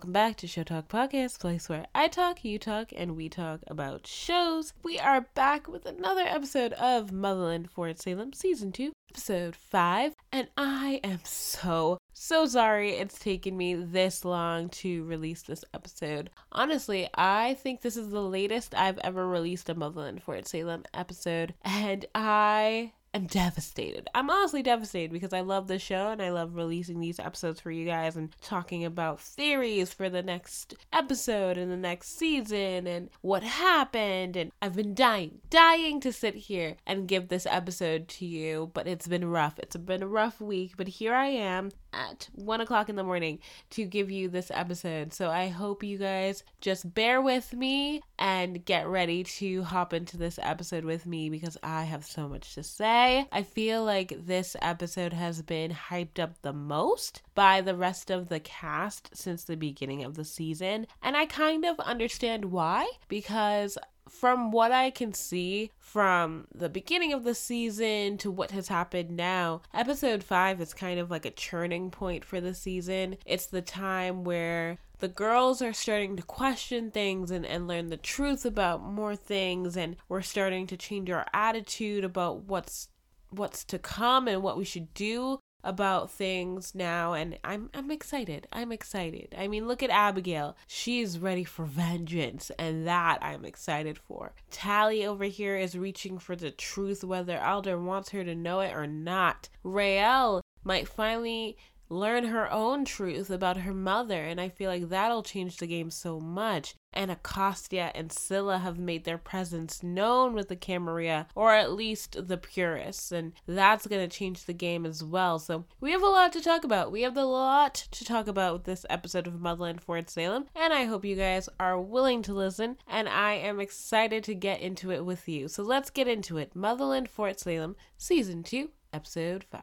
welcome back to Show Talk Podcast, place where I talk, you talk, and we talk about shows. We are back with another episode of Motherland Fort Salem, Season 2, Episode 5, and I am so, so sorry it's taken me this long to release this episode. Honestly, I think this is the latest I've ever released a Motherland Fort Salem episode, and I am devastated. I'm honestly devastated because I love the show and I love releasing these episodes for you guys and talking about theories for the next episode and the next season and what happened. And I've been dying, dying to sit here and give this episode to you, but it's been rough. It's been a rough week, but here I am at one o'clock in the morning to give you this episode. So I hope you guys just bear with me and get ready to hop into this episode with me because I have so much to say. I feel like this episode has been hyped up the most by the rest of the cast since the beginning of the season. And I kind of understand why because from what I can see from the beginning of the season to what has happened now, episode 5 is kind of like a churning point for the season. It's the time where the girls are starting to question things and, and learn the truth about more things and we're starting to change our attitude about what's what's to come and what we should do about things now and I'm I'm excited. I'm excited. I mean, look at Abigail. She's ready for vengeance and that I'm excited for. Tally over here is reaching for the truth whether Alder wants her to know it or not. Raelle might finally learn her own truth about her mother, and I feel like that'll change the game so much. Anacostia and Scylla have made their presence known with the Camarilla, or at least the purists, and that's going to change the game as well. So we have a lot to talk about. We have a lot to talk about with this episode of Motherland Fort Salem, and I hope you guys are willing to listen, and I am excited to get into it with you. So let's get into it. Motherland Fort Salem, Season 2, Episode 5.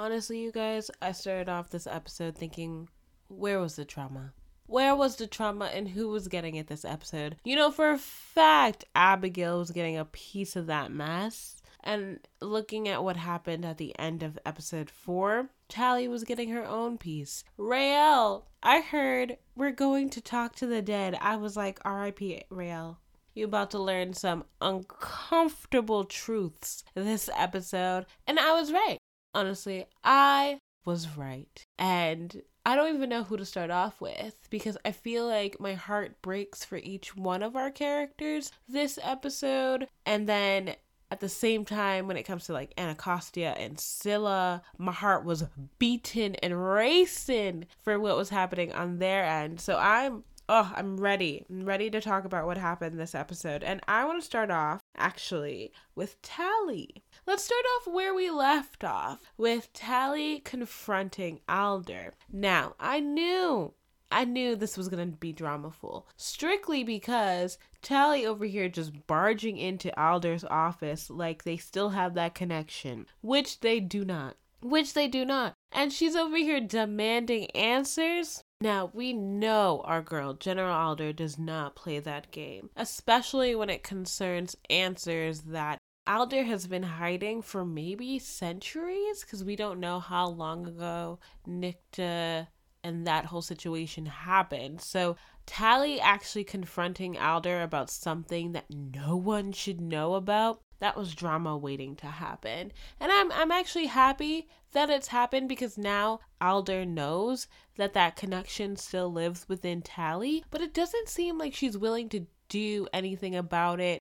Honestly, you guys, I started off this episode thinking, where was the trauma? Where was the trauma and who was getting it this episode? You know, for a fact, Abigail was getting a piece of that mess. And looking at what happened at the end of episode four, Tally was getting her own piece. Raelle, I heard we're going to talk to the dead. I was like, R.I.P. Raelle. You about to learn some uncomfortable truths this episode. And I was right. Honestly, I was right. And I don't even know who to start off with because I feel like my heart breaks for each one of our characters this episode. And then at the same time, when it comes to like Anacostia and Scylla, my heart was beaten and racing for what was happening on their end. So I'm oh, I'm ready. I'm ready to talk about what happened this episode. And I want to start off actually with Tally. Let's start off where we left off with Tally confronting Alder. Now, I knew I knew this was to be dramaful. Strictly because Tally over here just barging into Alder's office like they still have that connection, which they do not. Which they do not. And she's over here demanding answers. Now, we know our girl, General Alder, does not play that game, especially when it concerns answers that Alder has been hiding for maybe centuries because we don't know how long ago Nicte and that whole situation happened. So Tally actually confronting Alder about something that no one should know about. That was drama waiting to happen. And I'm I'm actually happy that it's happened because now Alder knows that that connection still lives within Tally, but it doesn't seem like she's willing to do anything about it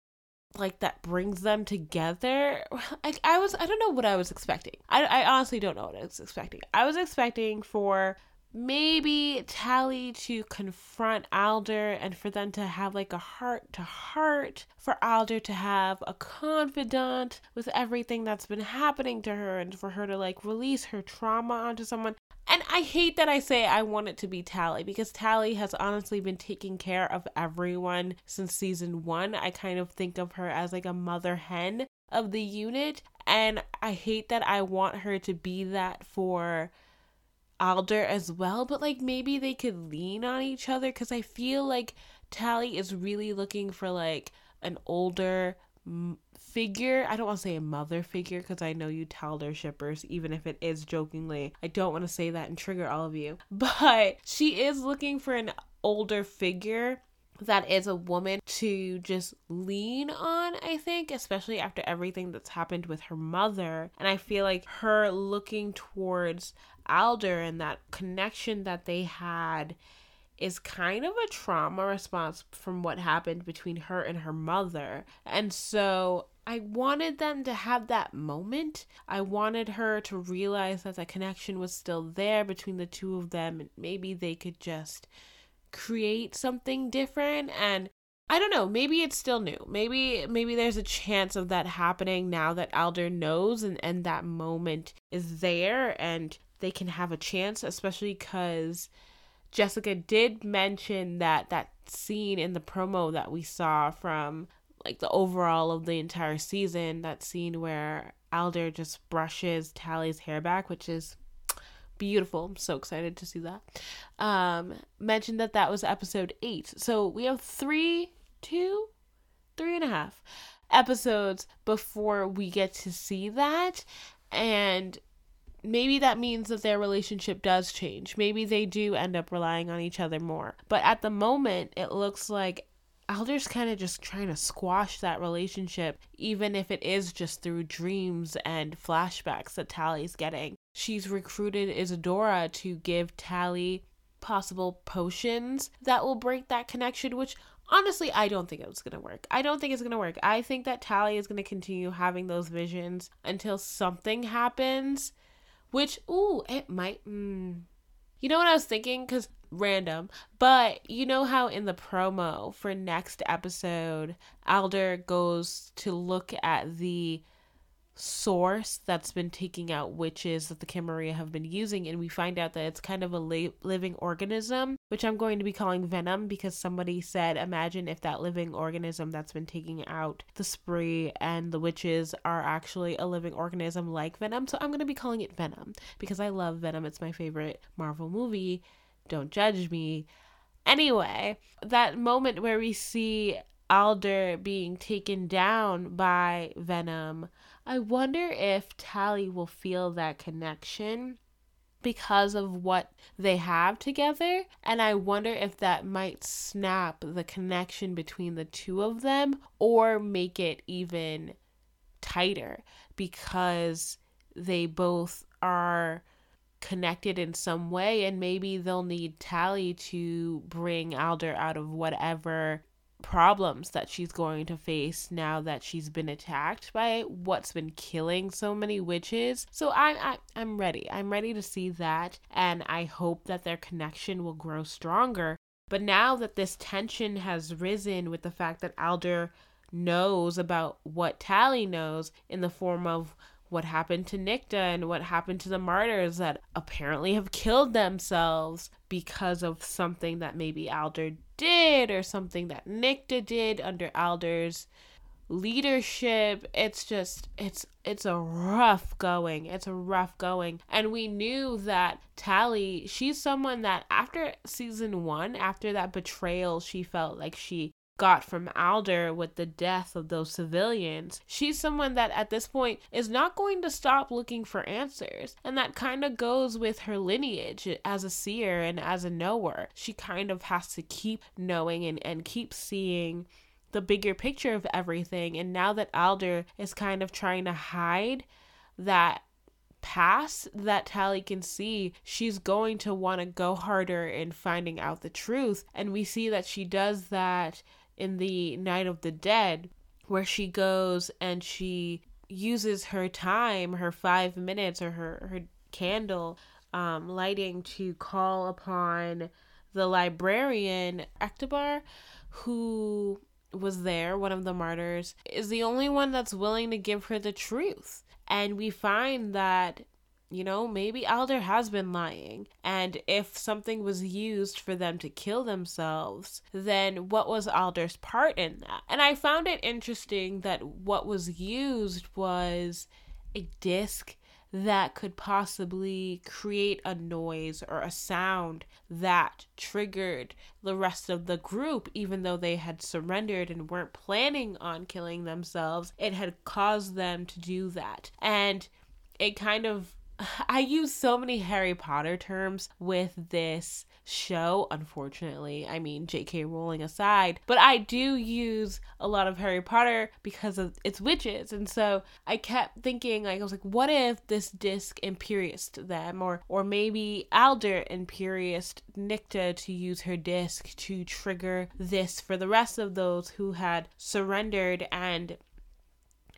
like that brings them together. I was I don't know what I was expecting. I I honestly don't know what I was expecting. I was expecting for maybe Tally to confront Alder and for them to have like a heart to heart, for Alder to have a confidant with everything that's been happening to her and for her to like release her trauma onto someone. And I hate that I say I want it to be Tally because Tally has honestly been taking care of everyone since season one. I kind of think of her as like a mother hen of the unit. And I hate that I want her to be that for Alder as well. But like maybe they could lean on each other because I feel like Tally is really looking for like an older figure. I don't want to say a mother figure because I know you Talder shippers, even if it is jokingly. I don't want to say that and trigger all of you. But she is looking for an older figure that is a woman to just lean on, I think, especially after everything that's happened with her mother. And I feel like her looking towards Alder and that connection that they had is kind of a trauma response from what happened between her and her mother. And so I wanted them to have that moment. I wanted her to realize that the connection was still there between the two of them and maybe they could just create something different and I don't know, maybe it's still new. Maybe maybe there's a chance of that happening now that Alder knows and and that moment is there and they can have a chance especially cuz Jessica did mention that that scene in the promo that we saw from like the overall of the entire season, that scene where Alder just brushes Tally's hair back, which is beautiful. I'm so excited to see that. Um, mentioned that that was episode eight. So we have three, two, three and a half episodes before we get to see that. And maybe that means that their relationship does change. Maybe they do end up relying on each other more. But at the moment, it looks like Alder's kind of just trying to squash that relationship, even if it is just through dreams and flashbacks that Tally's getting. She's recruited Isadora to give Tally possible potions that will break that connection, which honestly, I don't think it's gonna work. I don't think it's gonna work. I think that Tally is gonna continue having those visions until something happens, which, ooh, it might. Mm. You know what I was thinking? Because random. But you know how in the promo for next episode, Alder goes to look at the source that's been taking out witches that the Camarilla have been using, and we find out that it's kind of a la- living organism, which I'm going to be calling Venom because somebody said, imagine if that living organism that's been taking out the spree and the witches are actually a living organism like Venom. So I'm going to be calling it Venom because I love Venom. It's my favorite Marvel movie. Don't judge me. Anyway, that moment where we see Alder being taken down by Venom, I wonder if Tally will feel that connection because of what they have together. And I wonder if that might snap the connection between the two of them or make it even tighter because they both are connected in some way and maybe they'll need Tally to bring Alder out of whatever problems that she's going to face now that she's been attacked by what's been killing so many witches. So I'm I, I'm ready. I'm ready to see that and I hope that their connection will grow stronger. But now that this tension has risen with the fact that Alder knows about what Tally knows in the form of what happened to Nicte and what happened to the martyrs that apparently have killed themselves because of something that maybe Alder did or something that Nicte did under Alder's leadership. It's just it's it's a rough going it's a rough going. And we knew that tally she's someone that after season one after that betrayal she felt like she got from Alder with the death of those civilians. She's someone that at this point is not going to stop looking for answers. And that kind of goes with her lineage as a seer and as a knower. She kind of has to keep knowing and, and keep seeing the bigger picture of everything. And now that Alder is kind of trying to hide that past that Tally can see, she's going to want to go harder in finding out the truth. And we see that she does that in the Night of the Dead, where she goes and she uses her time, her five minutes or her, her candle um, lighting to call upon the librarian Ectobar, who was there, one of the martyrs, is the only one that's willing to give her the truth. And we find that you know, maybe Alder has been lying. And if something was used for them to kill themselves, then what was Alder's part in that? And I found it interesting that what was used was a disc that could possibly create a noise or a sound that triggered the rest of the group, even though they had surrendered and weren't planning on killing themselves. It had caused them to do that. And it kind of I use so many Harry Potter terms with this show, unfortunately. I mean, J.K. Rowling aside, but I do use a lot of Harry Potter because of its witches, and so I kept thinking, like, I was like, what if this disc imperioused them, or or maybe Alder imperioused Nicte to use her disc to trigger this for the rest of those who had surrendered and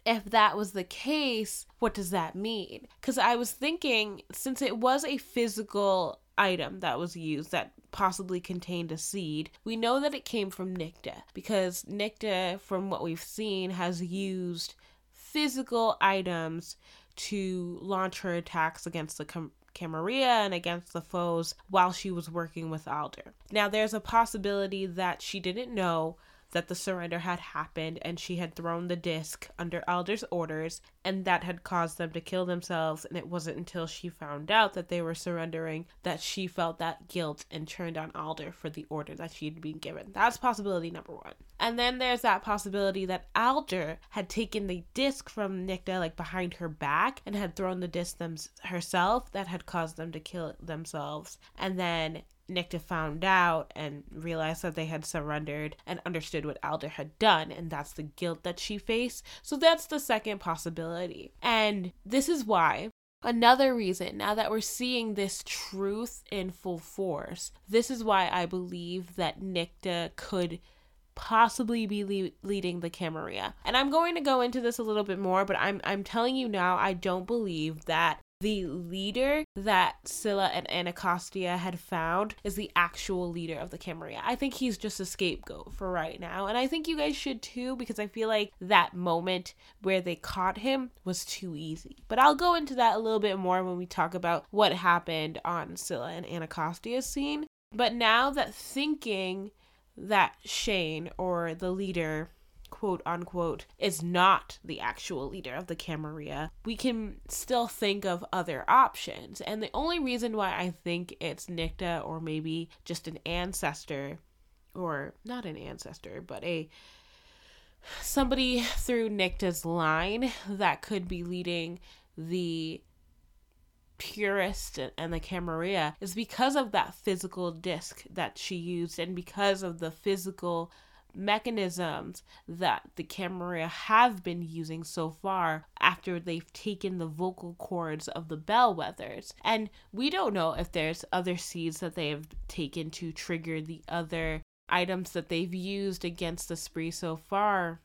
if that was the case, what does that mean? Because I was thinking, since it was a physical item that was used that possibly contained a seed. We know that it came from Nicte because Nicte, from what we've seen, has used physical items to launch her attacks against the com- Camarilla and against the foes while she was working with Alder. Now, there's a possibility that she didn't know that the surrender had happened and she had thrown the disc under Alder's orders and that had caused them to kill themselves. And it wasn't until she found out that they were surrendering that she felt that guilt and turned on Alder for the order that she had been given. That's possibility number one. And then there's that possibility that Alder had taken the disc from Nicte like behind her back and had thrown the disc them herself that had caused them to kill themselves. And then Nicte found out and realized that they had surrendered and understood what Alder had done, and that's the guilt that she faced. So that's the second possibility. And this is why Another reason, now that we're seeing this truth in full force, this is why I believe that Nicte could possibly be le- leading the Camarilla. And I'm going to go into this a little bit more, but I'm I'm telling you now I don't believe that the leader that Scylla and Anacostia had found is the actual leader of the Camarilla. I think he's just a scapegoat for right now. And I think you guys should too, because I feel like that moment where they caught him was too easy. But I'll go into that a little bit more when we talk about what happened on Scylla and Anacostia's scene. But now that thinking that Shane or the leader quote unquote is not the actual leader of the Camarilla, we can still think of other options. And the only reason why I think it's Nicte or maybe just an ancestor, or not an ancestor, but a somebody through Nicte's line that could be leading the purist and the Camarilla is because of that physical disc that she used and because of the physical mechanisms that the Camarilla have been using so far after they've taken the vocal cords of the bellwethers. And we don't know if there's other seeds that they have taken to trigger the other items that they've used against the spree so far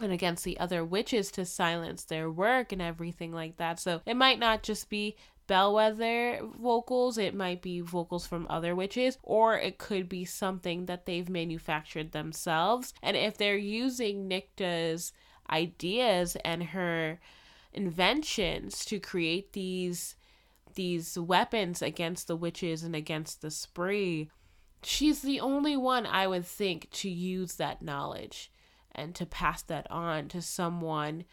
and against the other witches to silence their work and everything like that. So it might not just be bellwether vocals, it might be vocals from other witches, or it could be something that they've manufactured themselves. And if they're using Nicte's ideas and her inventions to create these these weapons against the witches and against the spree, she's the only one I would think to use that knowledge and to pass that on to someone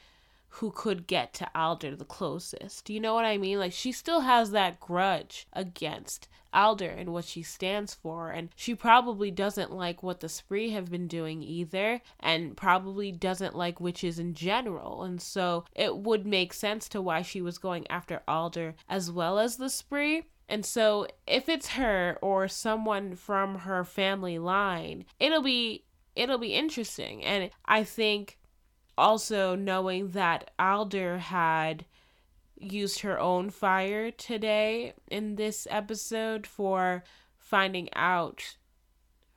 who could get to Alder the closest. You know what I mean? Like she still has that grudge against Alder and what she stands for, and she probably doesn't like what the Spree have been doing either, and probably doesn't like witches in general. And so it would make sense to why she was going after Alder as well as the Spree. And so if it's her or someone from her family line, it'll be it'll be interesting. And I think also knowing that Alder had used her own fire today in this episode for finding out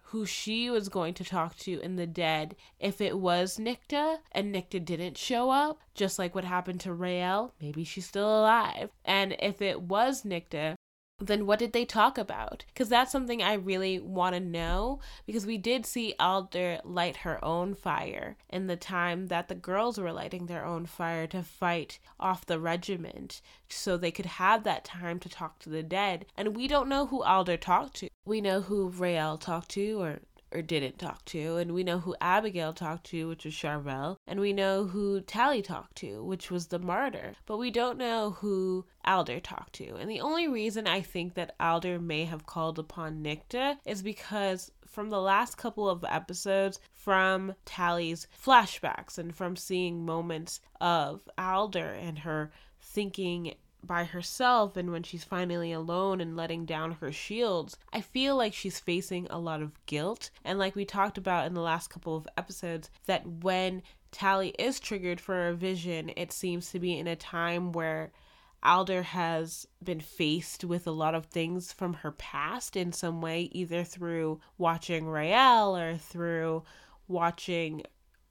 who she was going to talk to in the dead if it was Nicte and Nicte didn't show up, just like what happened to Raelle, maybe she's still alive. And if it was Nicte, then what did they talk about? Because that's something I really want to know. Because we did see Alder light her own fire in the time that the girls were lighting their own fire to fight off the regiment so they could have that time to talk to the dead. And we don't know who Alder talked to. We know who Raelle talked to, or or didn't talk to, and we know who Abigail talked to, which was Charvel, and we know who Tally talked to, which was the martyr, but we don't know who Alder talked to. And the only reason I think that Alder may have called upon Nicte is because from the last couple of episodes, from Tally's flashbacks and from seeing moments of Alder and her thinking by herself and when she's finally alone and letting down her shields, I feel like she's facing a lot of guilt. And like we talked about in the last couple of episodes, that when Tally is triggered for a vision, it seems to be in a time where Alder has been faced with a lot of things from her past in some way, either through watching Raelle or through watching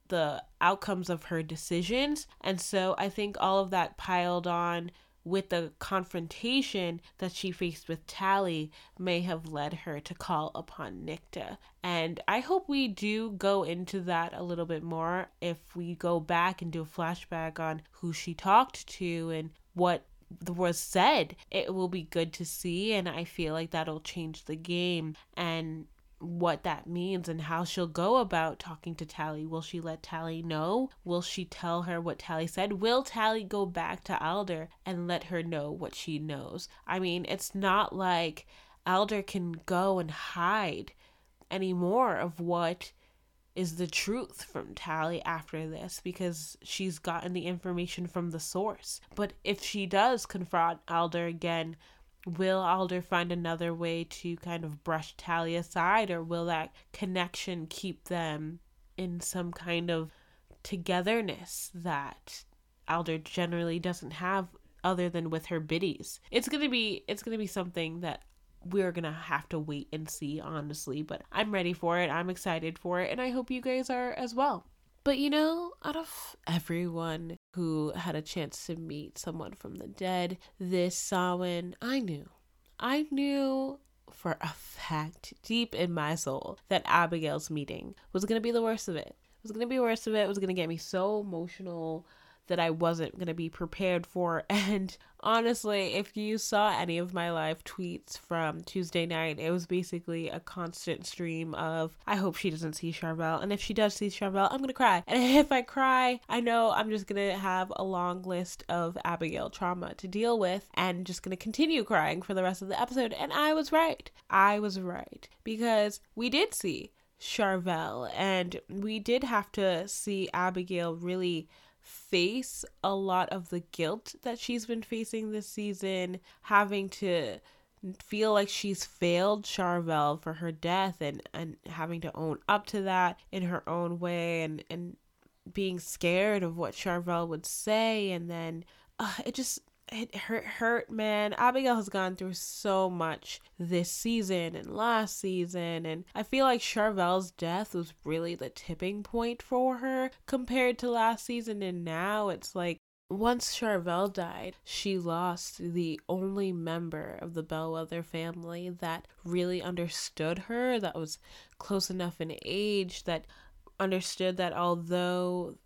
the outcomes of her decisions. And so I think all of that piled on with the confrontation that she faced with Tally may have led her to call upon Nicte. And I hope we do go into that a little bit more if we go back and do a flashback on who she talked to and what was said. It will be good to see, and I feel like that'll change the game. And what that means and how she'll go about talking to Tally. Will she let Tally know? Will she tell her what Tally said? Will Tally go back to Alder and let her know what she knows? I mean, it's not like Alder can go and hide anymore of what is the truth from Tally after this because she's gotten the information from the source. But if she does confront Alder again, will Alder find another way to kind of brush Tally aside, or will that connection keep them in some kind of togetherness that Alder generally doesn't have other than with her biddies? It's gonna be it's gonna be something that we're gonna have to wait and see honestly but i'm ready for it i'm excited for it and i hope you guys are as well but you know, out of everyone who had a chance to meet someone from the dead this Samhain, I knew. I knew for a fact, deep in my soul, that Abigail's meeting was going to be the worst of it. It was going to be the worst of it. It was going to get me so emotional that I wasn't going to be prepared for. And honestly, if you saw any of my live tweets from Tuesday night, it was basically a constant stream of, I hope she doesn't see Charvel. And if she does see Charvel, I'm going to cry. And if I cry, I know I'm just going to have a long list of Abigail trauma to deal with and just going to continue crying for the rest of the episode. And I was right. I was right. Because we did see Charvel and we did have to see Abigail really face a lot of the guilt that she's been facing this season, having to feel like she's failed Charvel for her death and, and having to own up to that in her own way and, and being scared of what Charvel would say. And then uh, it just it hurt hurt man. Abigail has gone through so much this season and last season and i feel like charvel's death was really the tipping point for her compared to last season and now it's like once Charvel died, she lost the only member of the Bellwether family that really understood her, that was close enough in age, that understood that although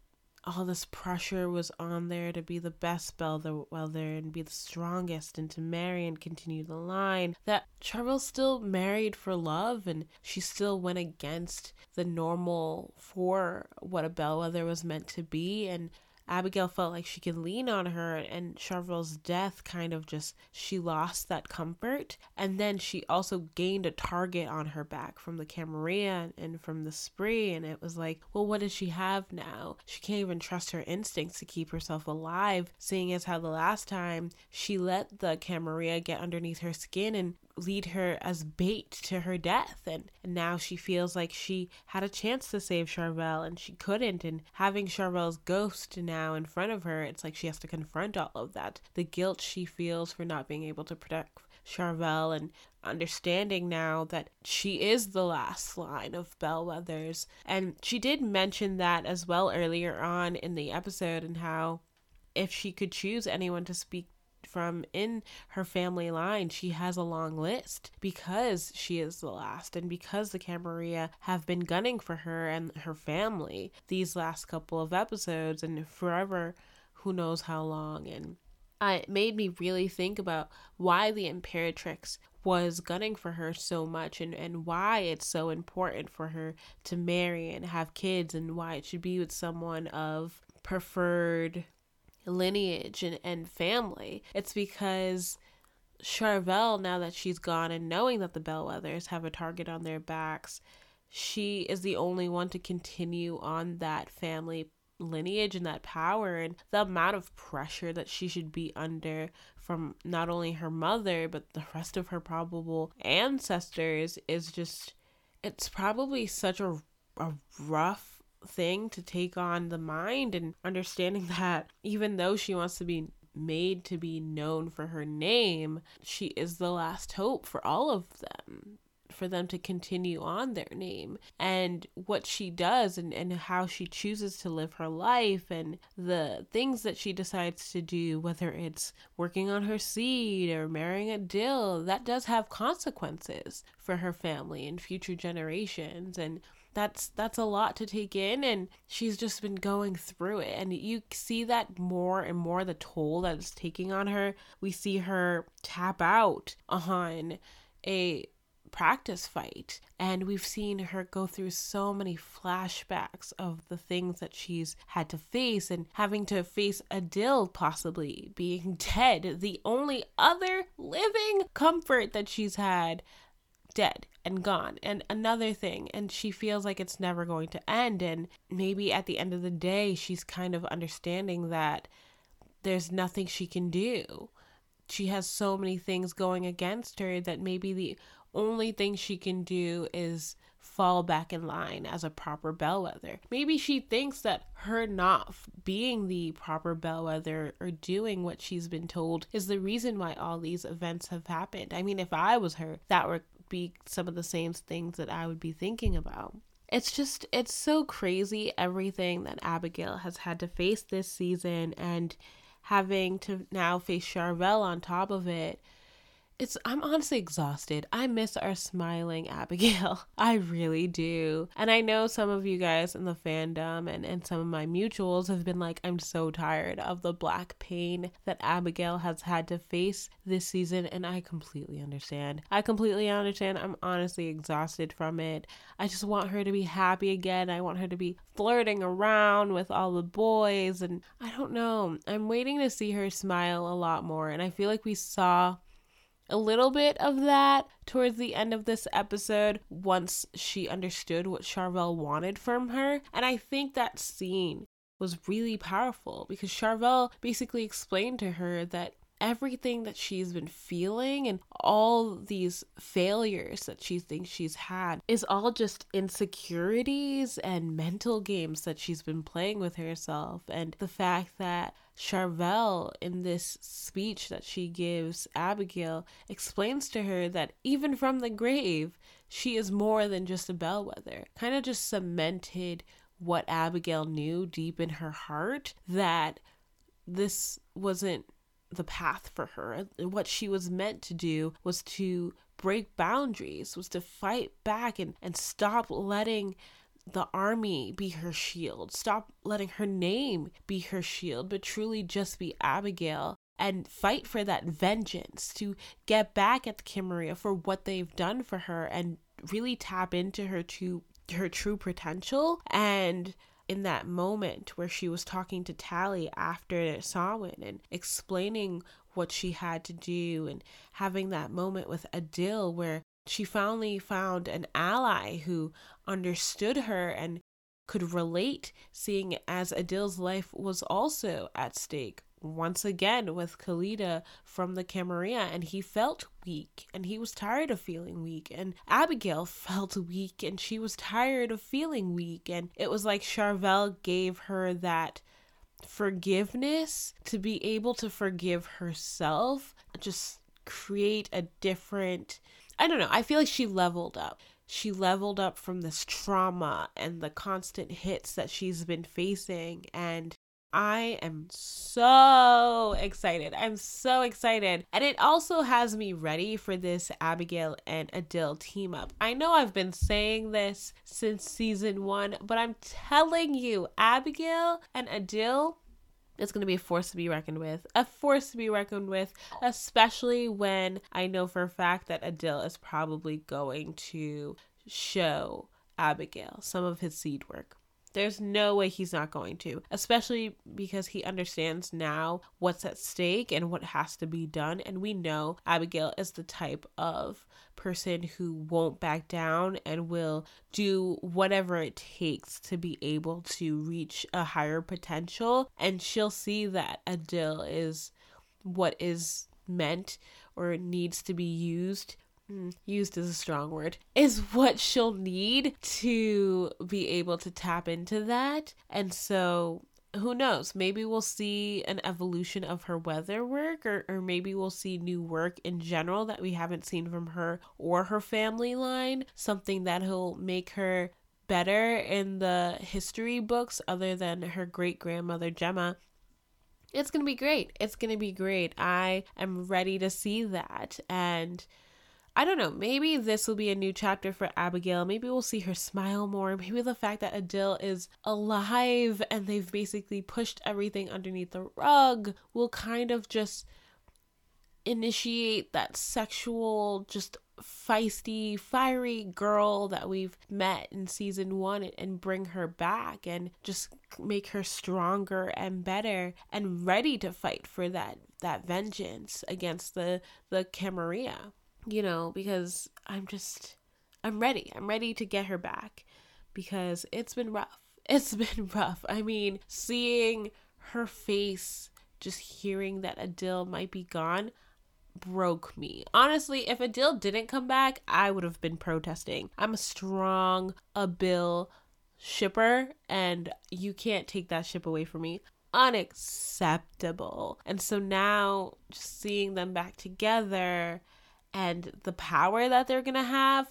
all this pressure was on there to be the best bellwether and be the strongest and to marry and continue the line. That Charvel still married for love and she still went against the normal for what a bellwether was meant to be. And Abigail felt like she could lean on her, and Charvel's death kind of just, she lost that comfort. And then she also gained a target on her back from the Camarilla and from the spree. And it was like, well, what does she have now? She can't even trust her instincts to keep herself alive, seeing as how the last time she let the Camarilla get underneath her skin and lead her as bait to her death. And, now she feels like she had a chance to save Charvel and she couldn't. And having Charvel's ghost now in front of her it's like she has to confront all of that. The guilt she feels for not being able to protect Charvel and understanding now that she is the last line of bellwethers. And she did mention that as well earlier on in the episode and how if she could choose anyone to speak from in her family line, she has a long list because she is the last and because the Camarilla have been gunning for her and her family these last couple of episodes and forever, who knows how long. And uh, it made me really think about why the Imperatrix was gunning for her so much and, and why it's so important for her to marry and have kids and why it should be with someone of preferred lineage and, and family. It's because Charvel, now that she's gone and knowing that the Bellwethers have a target on their backs, she is the only one to continue on that family lineage and that power and the amount of pressure that she should be under from not only her mother but the rest of her probable ancestors is just it's probably such a, a rough thing to take on the mind and understanding that even though she wants to be made to be known for her name, she is the last hope for all of them for them to continue on their name and what she does and, and how she chooses to live her life and the things that she decides to do, whether it's working on her seed or marrying Adil, that does have consequences for her family and future generations. And that's that's a lot to take in and she's just been going through it. And you see that more and more the toll that it's taking on her. We see her tap out on a practice fight and we've seen her go through so many flashbacks of the things that she's had to face and having to face Adil possibly being dead the only other living comfort that she's had dead and gone and another thing and she feels like it's never going to end and maybe at the end of the day she's kind of understanding that there's nothing she can do she has so many things going against her that maybe the only thing she can do is fall back in line as a proper bellwether. Maybe she thinks that her not being the proper bellwether or doing what she's been told is the reason why all these events have happened. I mean, if I was her, that be some of the same things that I would be thinking about. It's just, it's so crazy everything that Abigail has had to face this season and having to now face Charvel on top of it it's I'm honestly exhausted. I miss our smiling Abigail. I really do. And I know some of you guys in the fandom and, and some of my mutuals have been like, I'm so tired of the black pain that Abigail has had to face this season. And I completely understand. I completely understand. I'm honestly exhausted from it. I just want her to be happy again. I want her to be flirting around with all the boys. And I don't know. I'm waiting to see her smile a lot more. And I feel like we saw a little bit of that towards the end of this episode once she understood what Charvel wanted from her. And I think that scene was really powerful because Charvel basically explained to her that everything that she's been feeling and all these failures that she thinks she's had is all just insecurities and mental games that she's been playing with herself. And the fact that Charvel, in this speech that she gives Abigail, explains to her that even from the grave, she is more than just a bellwether. Kind of just cemented what Abigail knew deep in her heart that this wasn't the path for her. What she was meant to do was to break boundaries, was to fight back and, and stop letting the army be her shield, stop letting her name be her shield, but truly just be Abigail and fight for that vengeance to get back at the Camarilla for what they've done for her and really tap into her to her true potential. And in that moment where she was talking to Tally after Samhain and explaining what she had to do and having that moment with Adil where she finally found an ally who understood her and could relate, seeing as Adil's life was also at stake once again with Khalida from the Camarilla, and he felt weak and he was tired of feeling weak. And Abigail felt weak and she was tired of feeling weak. And it was like Charvel gave her that forgiveness to be able to forgive herself, just create a different. I don't know. I feel like she leveled up she leveled up from this trauma and the constant hits that she's been facing and I am so excited. I'm so excited. And it also has me ready for this Abigail and Adil team up. I know I've been saying this since season one, but I'm telling you, Abigail and Adil it's going to be a force to be reckoned with. A force to be reckoned with, especially when I know for a fact that Adil is probably going to show Abigail some of his seed work. There's no way he's not going to, especially because he understands now what's at stake and what has to be done. And we know Abigail is the type of person who won't back down and will do whatever it takes to be able to reach a higher potential. And she'll see that Adil is what is meant or needs to be used used is a strong word, is what she'll need to be able to tap into that. And so who knows? Maybe we'll see an evolution of her weather work, or, or maybe we'll see new work in general that we haven't seen from her or her family line. Something that'll make her better in the history books, other than her great grandmother Gemma. It's gonna be great. It's gonna be great. I am ready to see that. And I don't know. Maybe this will be a new chapter for Abigail. Maybe we'll see her smile more. Maybe the fact that Adil is alive and they've basically pushed everything underneath the rug will kind of just initiate that sexual, just feisty, fiery girl that we've met in season one and bring her back and just make her stronger and better and ready to fight for that that vengeance against the the Camarilla you know, because I'm just, I'm ready. I'm ready to get her back because it's been rough. It's been rough. I mean, seeing her face, just hearing that Adil might be gone, broke me. Honestly, if Adil didn't come back, I would have been protesting. I'm a strong Adil shipper, and you can't take that ship away from me. Unacceptable. And so now, just seeing them back together and the power that they're gonna have.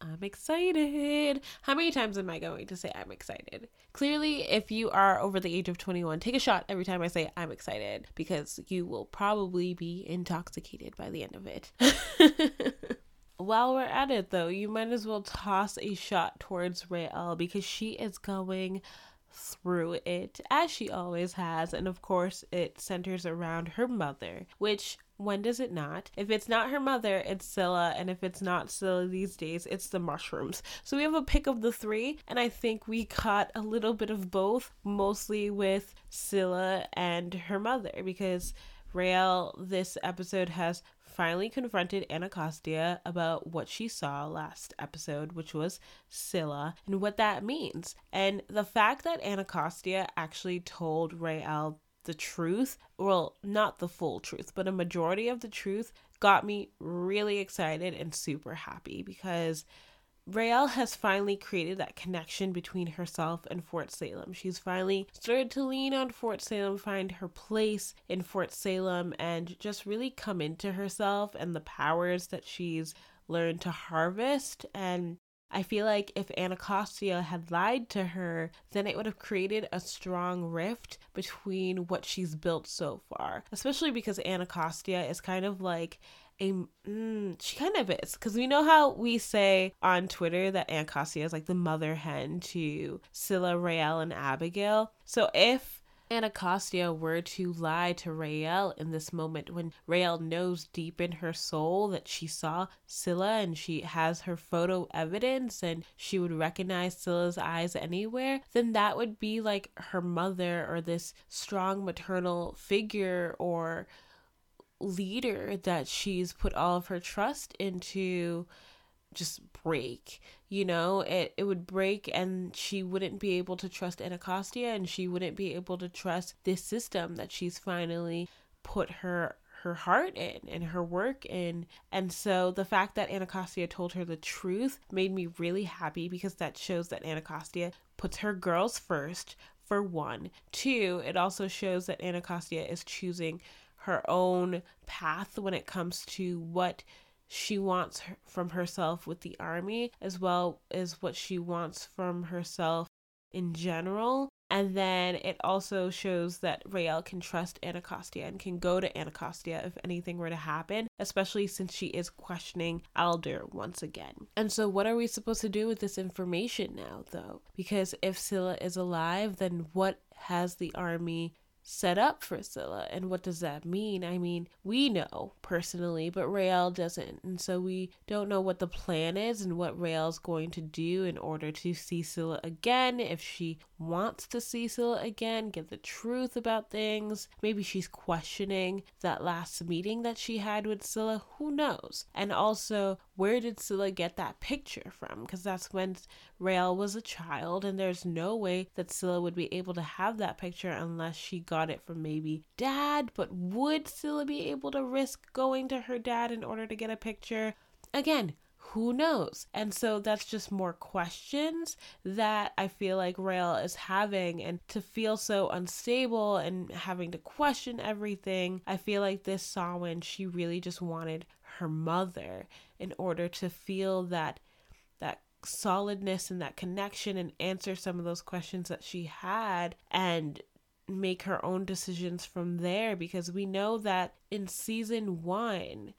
I'm excited. How many times am I going to say I'm excited? Clearly, if you are over the age of 21, take a shot every time I say I'm excited because you will probably be intoxicated by the end of it. While we're at it, though, you might as well toss a shot towards Raelle because she is going through it as she always has. And of course, it centers around her mother, which when does it not? If it's not her mother, it's Scylla, and if it's not Scylla these days, it's the mushrooms. So we have a pick of the three, and I think we caught a little bit of both, mostly with Scylla and her mother, because Raelle this episode has finally confronted Anacostia about what she saw last episode, which was Scylla, and what that means. And the fact that Anacostia actually told Raelle the truth, well, not the full truth, but a majority of the truth, got me really excited and super happy because Raelle has finally created that connection between herself and Fort Salem. She's finally started to lean on Fort Salem, find her place in Fort Salem, and just really come into herself and the powers that she's learned to harvest. And I feel like if Anacostia had lied to her, then it would have created a strong rift between what she's built so far. Especially because Anacostia is kind of like a mm, she kind of is because we know how we say on Twitter that Anacostia is like the mother hen to Scylla, Raelle, and Abigail. So if Anacostia were to lie to Raelle in this moment when Raelle knows deep in her soul that she saw Scylla and she has her photo evidence and she would recognize Scylla's eyes anywhere, then that would be like her mother or this strong maternal figure or leader that she's put all of her trust into just break you know it, it would break and she wouldn't be able to trust anacostia and she wouldn't be able to trust this system that she's finally put her her heart in and her work in. And so the fact that anacostia told her the truth made me really happy because that shows that anacostia puts her girls first for one. Two it also shows that anacostia is choosing her own path when it comes to what she wants from herself with the army, as well as what she wants from herself in general. And then it also shows that Raelle can trust Anacostia and can go to Anacostia if anything were to happen, especially since she is questioning Alder once again. And so, what are we supposed to do with this information now, though? Because if Scylla is alive, then what has the army set up for Scylla. And what does that mean? I mean, we know personally, but Raelle doesn't. And so we don't know what the plan is and what Raelle's going to do in order to see Scylla again. If she wants to see Scylla again, get the truth about things. Maybe she's questioning that last meeting that she had with Scylla. Who knows? And also, where did Scylla get that picture from? Because that's when Raelle was a child, and there's no way that Scylla would be able to have that picture unless she got it from maybe dad. But would Scylla be able to risk going to her dad in order to get a picture? Again, who knows? And so that's just more questions that I feel like Raelle is having. And to feel so unstable and having to question everything, I feel like this Samhain, she really just wanted her mother in order to feel that that solidness and that connection and answer some of those questions that she had and make her own decisions from there because we know that in season 1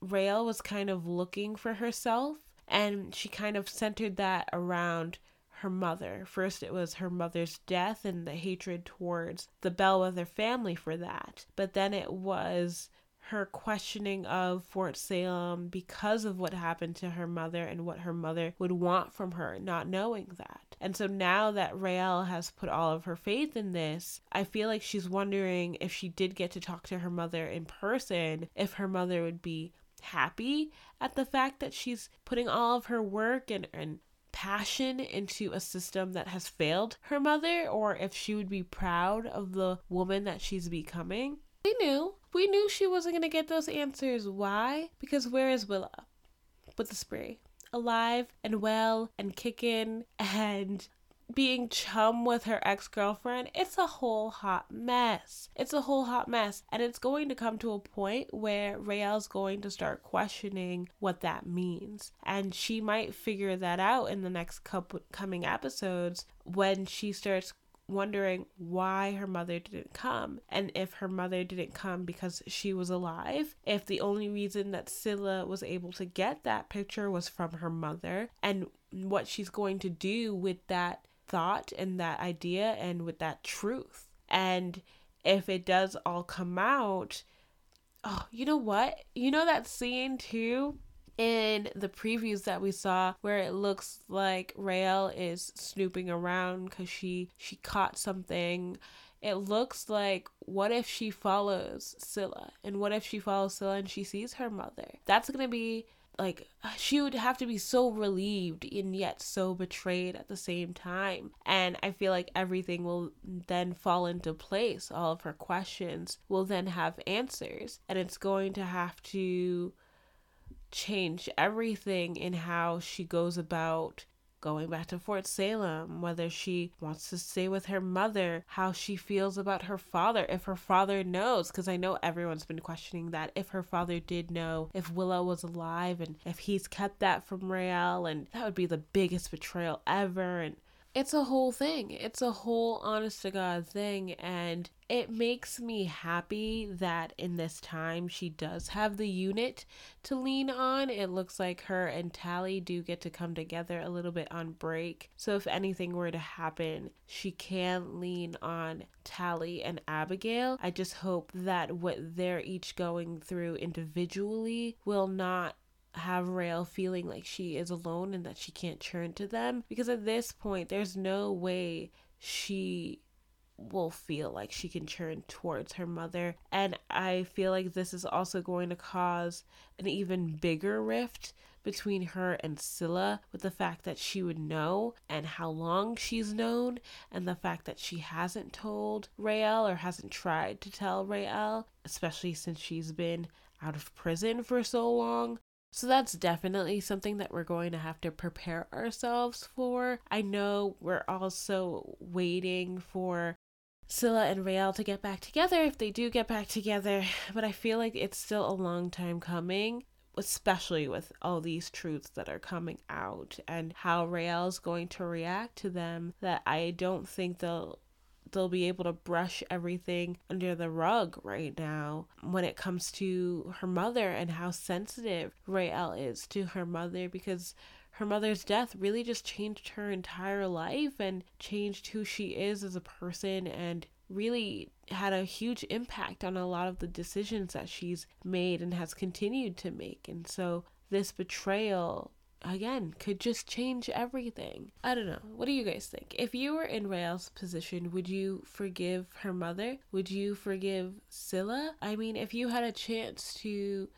Raelle was kind of looking for herself and she kind of centered that around her mother. First, it was her mother's death and the hatred towards the Bellwether family for that. But then it was her questioning of Fort Salem because of what happened to her mother and what her mother would want from her, not knowing that. And so now that Raelle has put all of her faith in this, I feel like she's wondering if she did get to talk to her mother in person, if her mother would be happy at the fact that she's putting all of her work and, and passion into a system that has failed her mother, or if she would be proud of the woman that she's becoming. We knew. We knew she wasn't going to get those answers. Why? Because where is Willa? With the spree. Alive and well and kicking and being chum with her ex girlfriend, it's a whole hot mess. It's a whole hot mess. And it's going to come to a point where Raelle's going to start questioning what that means. And she might figure that out in the next couple coming episodes when she starts wondering why her mother didn't come and if her mother didn't come because she was alive if the only reason that Scylla was able to get that picture was from her mother and what she's going to do with that thought and that idea and with that truth. And if it does all come out, oh, you know what? You know that scene too in the previews that we saw where it looks like Raelle is snooping around cuz she she caught something. It looks like what if she follows Scylla? And what if she follows Scylla and she sees her mother? That's to be like she would have to be so relieved and yet so betrayed at the same time and i feel like everything will then fall into place all of her questions will then have answers and it's going to have to change everything in how she goes about going back to Fort Salem, whether she wants to stay with her mother, how she feels about her father, if her father knows, because I know everyone's been questioning that, if her father did know, if Willa was alive, and if he's kept that from Raelle, and that would be the biggest betrayal ever, and it's a whole thing. It's a whole honest to God thing. And it makes me happy that in this time she does have the unit to lean on. It looks like her and Tally do get to come together a little bit on break. So if anything were to happen, she can lean on Tally and Abigail. I just hope that what they're each going through individually will not have Raelle feeling like she is alone and that she can't turn to them because at this point there's no way she will feel like she can turn towards her mother. And I feel like this is also going to cause an even bigger rift between her and Scylla with the fact that she would know and how long she's known and the fact that she hasn't told Raelle or hasn't tried to tell Raelle especially since she's been out of prison for so long so that's definitely something that we're going to have to prepare ourselves for. I know we're also waiting for Scylla and Raelle to get back together if they do get back together, but I feel like it's still a long time coming, especially with all these truths that are coming out and how Raelle's going to react to them that I don't think they'll they'll be able to brush everything under the rug right now when it comes to her mother and how sensitive Raelle is to her mother because her mother's death really just changed her entire life and changed who she is as a person and really had a huge impact on a lot of the decisions that she's made and has continued to make. And so this betrayal again could just change everything. I don't know. What do you guys think? If you were in Raelle's position, would you forgive her mother? Would you forgive Scylla? I mean, if you had a chance to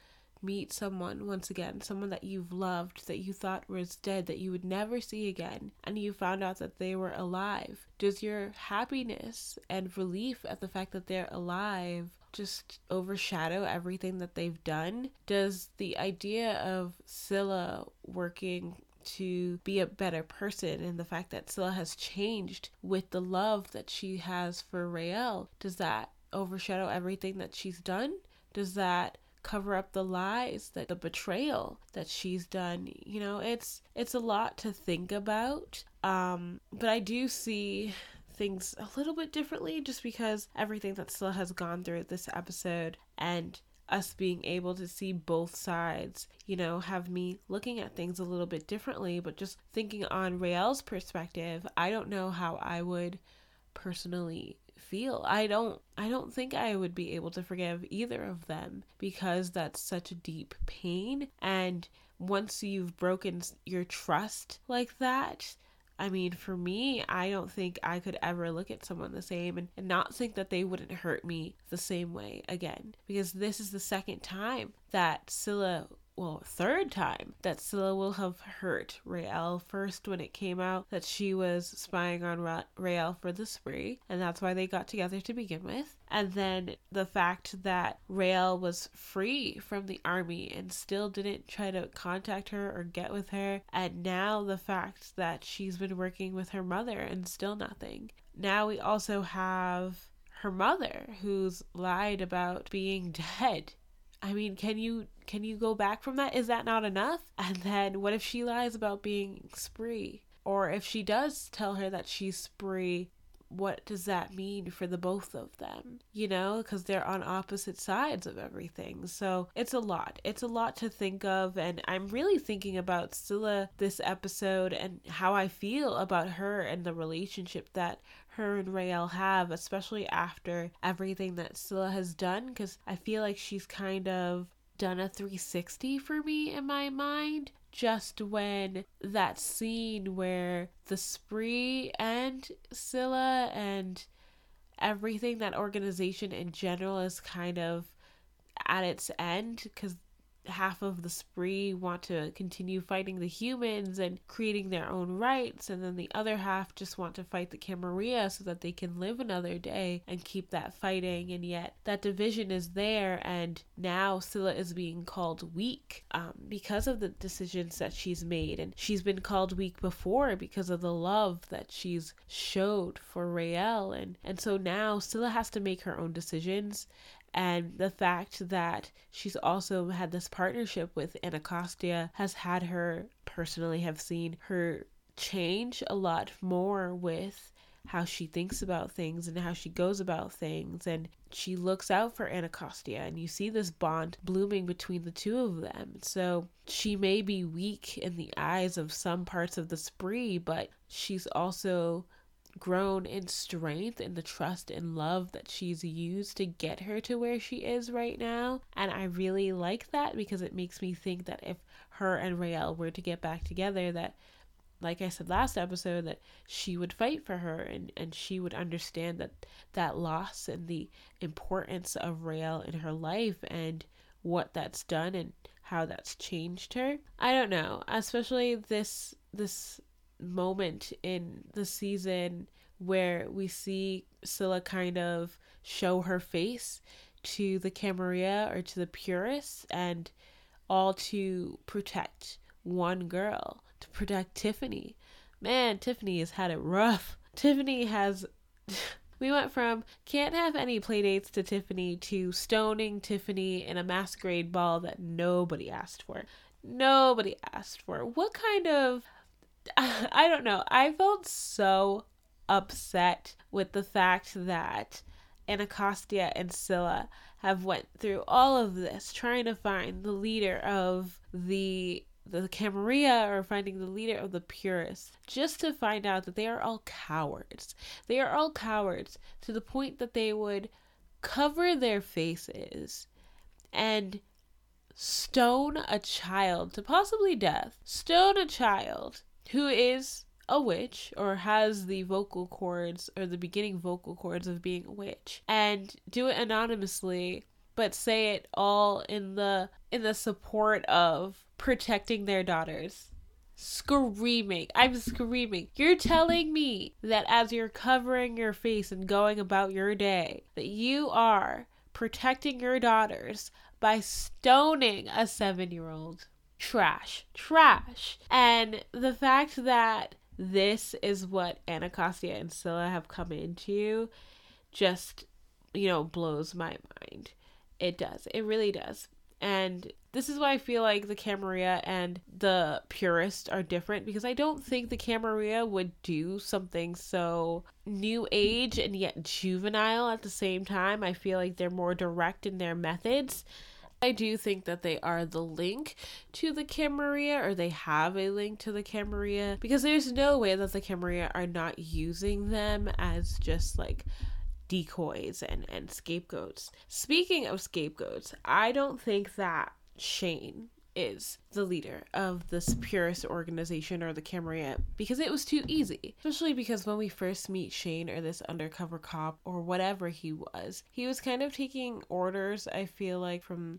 meet someone once again, someone that you've loved, that you thought was dead, that you would never see again, and you found out that they were alive, does your happiness and relief at the fact that they're alive just overshadow everything that they've done? Does the idea of Scylla working to be a better person and the fact that Scylla has changed with the love that she has for Raelle, does that overshadow everything that she's done? Does that cover up the lies that the betrayal that she's done you know it's it's a lot to think about um but i do see things a little bit differently just because everything that still has gone through this episode and us being able to see both sides, you know, have me looking at things a little bit differently, but just thinking on Raelle's perspective, I don't know how I would personally feel. I don't I don't think I would be able to forgive either of them because that's such a deep pain and once you've broken your trust like that, I mean, for me, I don't think I could ever look at someone the same and, and not think that they wouldn't hurt me the same way again. Because this is the second time that Scylla well, third time that Scylla will have hurt Raelle. First, when it came out that she was spying on Ra- Raelle for the spree, and that's why they got together to begin with. And then the fact that Raelle was free from the army and still didn't try to contact her or get with her. And now the fact that she's been working with her mother and still nothing. Now we also have her mother who's lied about being dead I mean, can you can you go back from that? Is that not enough? And then what if she lies about being spree? Or if she does tell her that she's spree, what does that mean for the both of them? You know, because they're on opposite sides of everything. So it's a lot. It's a lot to think of. And I'm really thinking about Scylla this episode and how I feel about her and the relationship that her and Raelle have, especially after everything that Scylla has done, because I feel like she's kind of done a 360 for me in my mind. Just when that scene where the spree and Scylla and everything that organization in general is kind of at its end because half of the spree want to continue fighting the humans and creating their own rights, and then the other half just want to fight the Camarilla so that they can live another day and keep that fighting. And yet, that division is there, and now Scylla is being called weak um, because of the decisions that she's made, and she's been called weak before because of the love that she's showed for Raelle, and and so now Scylla has to make her own decisions and the fact that she's also had this partnership with Anacostia has had her personally have seen her change a lot more with how she thinks about things and how she goes about things and she looks out for Anacostia and you see this bond blooming between the two of them. So she may be weak in the eyes of some parts of the spree, but she's also grown in strength in the trust and love that she's used to get her to where she is right now. And I really like that because it makes me think that if her and Raelle were to get back together, that like I said last episode, that she would fight for her and, and she would understand that that loss and the importance of Raelle in her life and what that's done and how that's changed her. I don't know, especially this this moment in the season where we see Scylla kind of show her face to the Camarilla or to the purists and all to protect one girl, to protect Tiffany. Man, Tiffany has had it rough. Tiffany has we went from can't have any playdates to Tiffany to stoning Tiffany in a masquerade ball that nobody asked for. Nobody asked for. What kind of I don't know. I felt so upset with the fact that Anacostia and Scylla have went through all of this trying to find the leader of the the Camarilla or finding the leader of the Purists, just to find out that they are all cowards. They are all cowards to the point that they would cover their faces and stone a child to possibly death. Stone a child who is a witch or has the vocal cords or the beginning vocal cords of being a witch and do it anonymously but say it all in the in the support of protecting their daughters. Screaming. I'm screaming. You're telling me that as you're covering your face and going about your day that you are protecting your daughters by stoning a 7 year old trash trash and the fact that this is what Anacostia and Scylla have come into just, you know, blows my mind. It does. It really does. And this is why I feel like the Camarilla and the Purist are different because I don't think the Camarilla would do something so new age and yet juvenile at the same time. I feel like they're more direct in their methods. I do think that they are the link to the Camarilla, or they have a link to the Camarilla, because there's no way that the Camarilla are not using them as just like decoys and, and scapegoats. Speaking of scapegoats, I don't think that Shane is the leader of this purist organization or the Camarilla because it was too easy. Especially because when we first meet Shane or this undercover cop or whatever he was, he was kind of taking orders, I feel like, from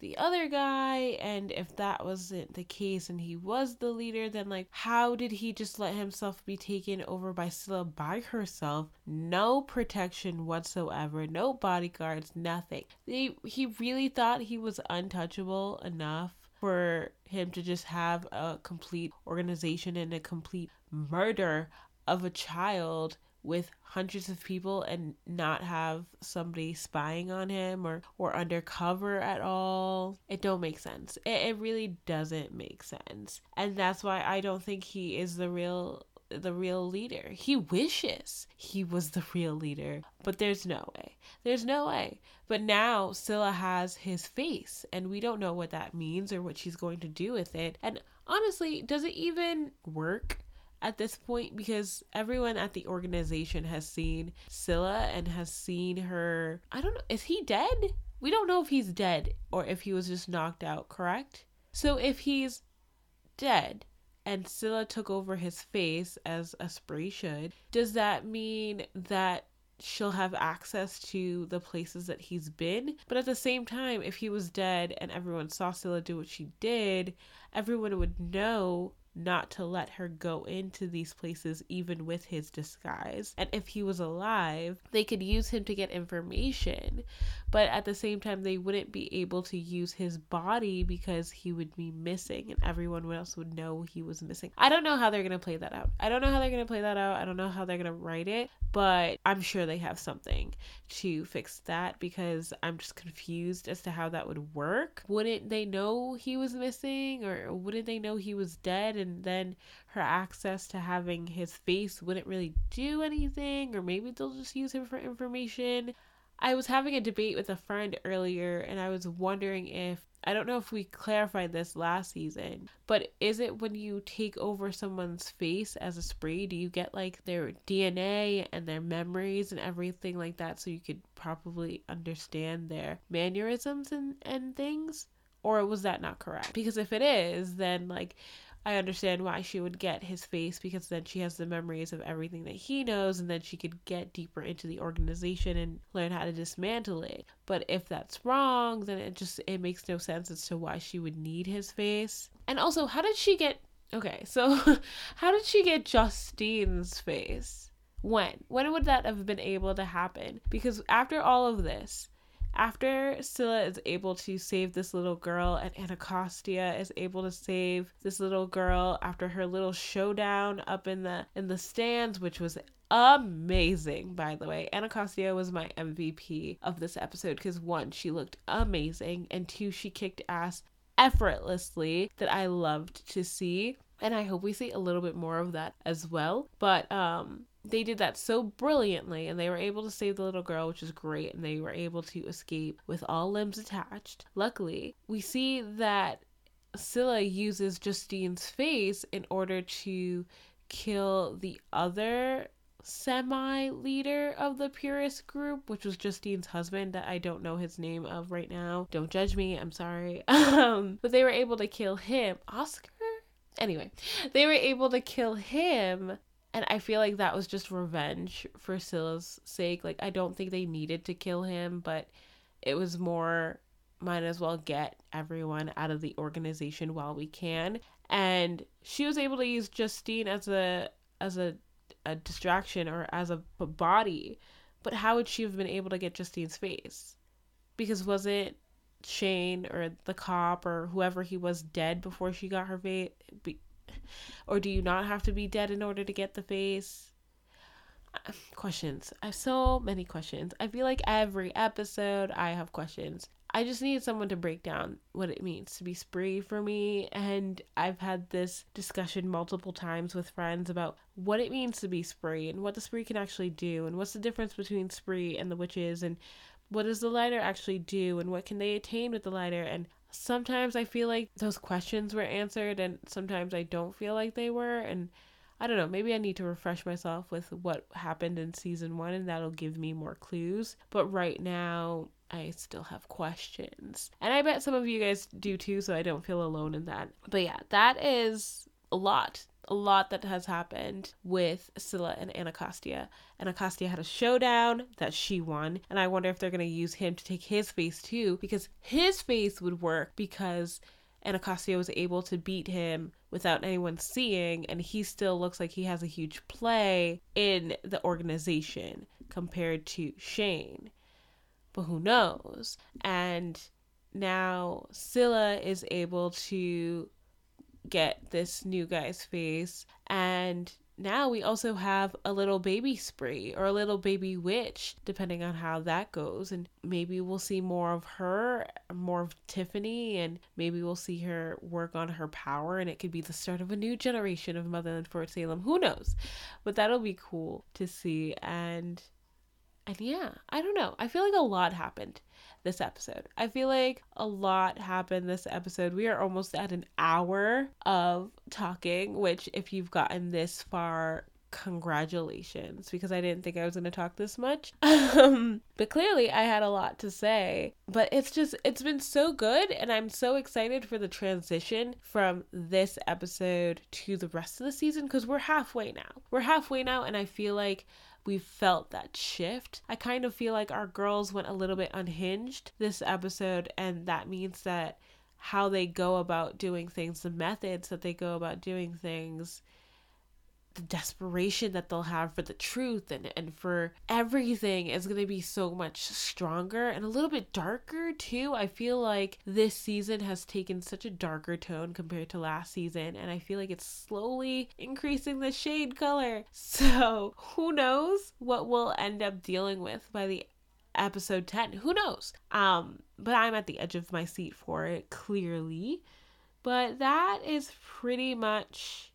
the other guy. And if that wasn't the case and he was the leader then like how did he just let himself be taken over by Scylla by herself? No protection whatsoever no bodyguards nothing. They, he really thought he was untouchable enough for him to just have a complete organization and a complete murder of a child with hundreds of people and not have somebody spying on him or or undercover at all. It don't make sense. It, it really doesn't make sense. And that's why i don't think he is the real the real leader. He wishes he was the real leader, but there's no way. There's no way. But now Scylla has his face, and we don't know what that means or what she's going to do with it. And honestly, does it even work? at this point because everyone at the organization has seen Scylla and has seen her. I don't know. Is he dead? We don't know if he's dead or if he was just knocked out, correct? So if he's dead and Scylla took over his face as a spree should, does that mean that she'll have access to the places that he's been. But at the same time, if he was dead and everyone saw Scylla do what she did, everyone would know not to let her go into these places even with his disguise. And if he was alive, they could use him to get information, but at the same time, they wouldn't be able to use his body because he would be missing and everyone else would know he was missing. I don't know how they're going to play that out. I don't know how they're going to play that out. I don't know how they're going to write it, but I'm sure they have something to fix that because I'm just confused as to how that would work. Wouldn't they know he was missing or wouldn't they know he was dead and then her access to having his face wouldn't really do anything or maybe they'll just use him for information? I was having a debate with a friend earlier and I was wondering if I don't know if we clarified this last season, but is it when you take over someone's face as a spree, do you get like their DNA and their memories and everything like that so you could probably understand their mannerisms and, and things? Or was that not correct? Because if it is, then like I understand why she would get his face because then she has the memories of everything that he knows and then she could get deeper into the organization and learn how to dismantle it. But if that's wrong, then it just it makes no sense as to why she would need his face. And also, how did she get Okay, so how did she get Justine's face? When? When would that have been able to happen? Because after all of this, after Scylla is able to save this little girl and Anacostia is able to save this little girl after her little showdown up in the in the stands which was amazing by the way. Anacostia was my mvp of this episode because one she looked amazing and two she kicked ass effortlessly that i loved to see. And i hope we see a little bit more of that as well. But um they did that so brilliantly and they were able to save the little girl, which is great, and they were able to escape with all limbs attached. Luckily, we see that Scylla uses Justine's face in order to kill the other semi leader of the purist group, which was Justine's husband that I don't know his name of right now. Don't judge me, I'm sorry. Um, but they were able to kill him. Oscar? Anyway, they were able to kill him. And I feel like that was just revenge for Scylla's sake. Like, I don't think they needed to kill him, but it was more might as well get everyone out of the organization while we can. And she was able to use Justine as a as a a distraction or as a, body, but how would she have been able to get Justine's face? Because wasn't Shane or the cop or whoever he was dead before she got her face? Or do you not have to be dead in order to get the face? Questions. I have so many questions. I feel like every episode I have questions. I just need someone to break down what it means to be spree for me. And I've had this discussion multiple times with friends about what it means to be spree and what the spree can actually do and what's the difference between spree and the witches and what does the lighter actually do and what can they attain with the lighter and sometimes I feel like those questions were answered and sometimes I don't feel like they were and I don't know, maybe I need to refresh myself with what happened in season 1 and that'll give me more clues. But right now I still have questions. And I bet some of you guys do too, so I don't feel alone in that. But yeah, that is a lot. A lot that has happened with Scylla and Anacostia. Anacostia had a showdown that she won, and I wonder if they're going to use him to take his face too, because his face would work because Anacostia was able to beat him without anyone seeing, and he still looks like he has a huge play in the organization compared to Shane but who knows? And now Scylla is able to get this new guy's face and now we also have a little baby spree or a little baby witch, depending on how that goes. And maybe we'll see more of her, more of Tiffany, and maybe we'll see her work on her power, and it could be the start of a new generation of Motherland Fort Salem. Who knows? But that'll be cool to see. And and yeah, I don't know. I feel like a lot happened this episode. I feel like a lot happened this episode. We are almost at an hour of talking, which, if you've gotten this far, congratulations because I didn't think I was going to talk this much. Um, but clearly I had a lot to say. But it's just it's been so good and I'm so excited for the transition from this episode to the rest of the season cuz we're halfway now. We're halfway now and I feel like we felt that shift. I kind of feel like our girls went a little bit unhinged this episode, and that means that how they go about doing things, the methods that they go about doing things, the desperation that they'll have for the truth and, and for everything is going to be so much stronger and a little bit darker too. I feel like this season has taken such a darker tone compared to last season, and I feel like it's slowly increasing the shade color. So, who knows what we'll end up dealing with by the episode 10 who knows um but i'm at the edge of my seat for it clearly but that is pretty much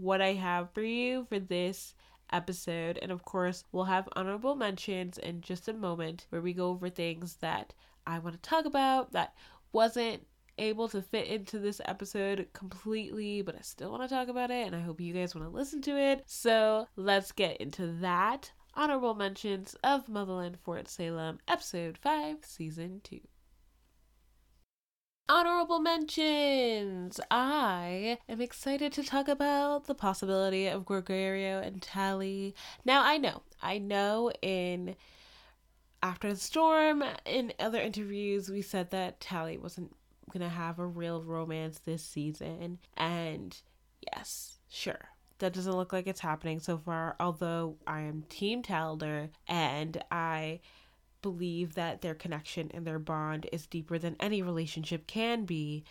what I have for you for this episode. And of course, we'll have honorable mentions in just a moment where we go over things that I want to talk about that wasn't able to fit into this episode completely, but I still want to talk about it and I hope you guys want to listen to it. So let's get into that. Honorable mentions of Motherland Fort Salem, episode 5, season 2 honorable mentions. I am excited to talk about the possibility of Gregorio and Tally. Now, I know, I know in After the Storm, in other interviews, we said that Tally wasn't going to have a real romance this season. And yes, sure. That doesn't look like it's happening so far, although I am Team Talder and I believe that their connection and their bond is deeper than any relationship can be.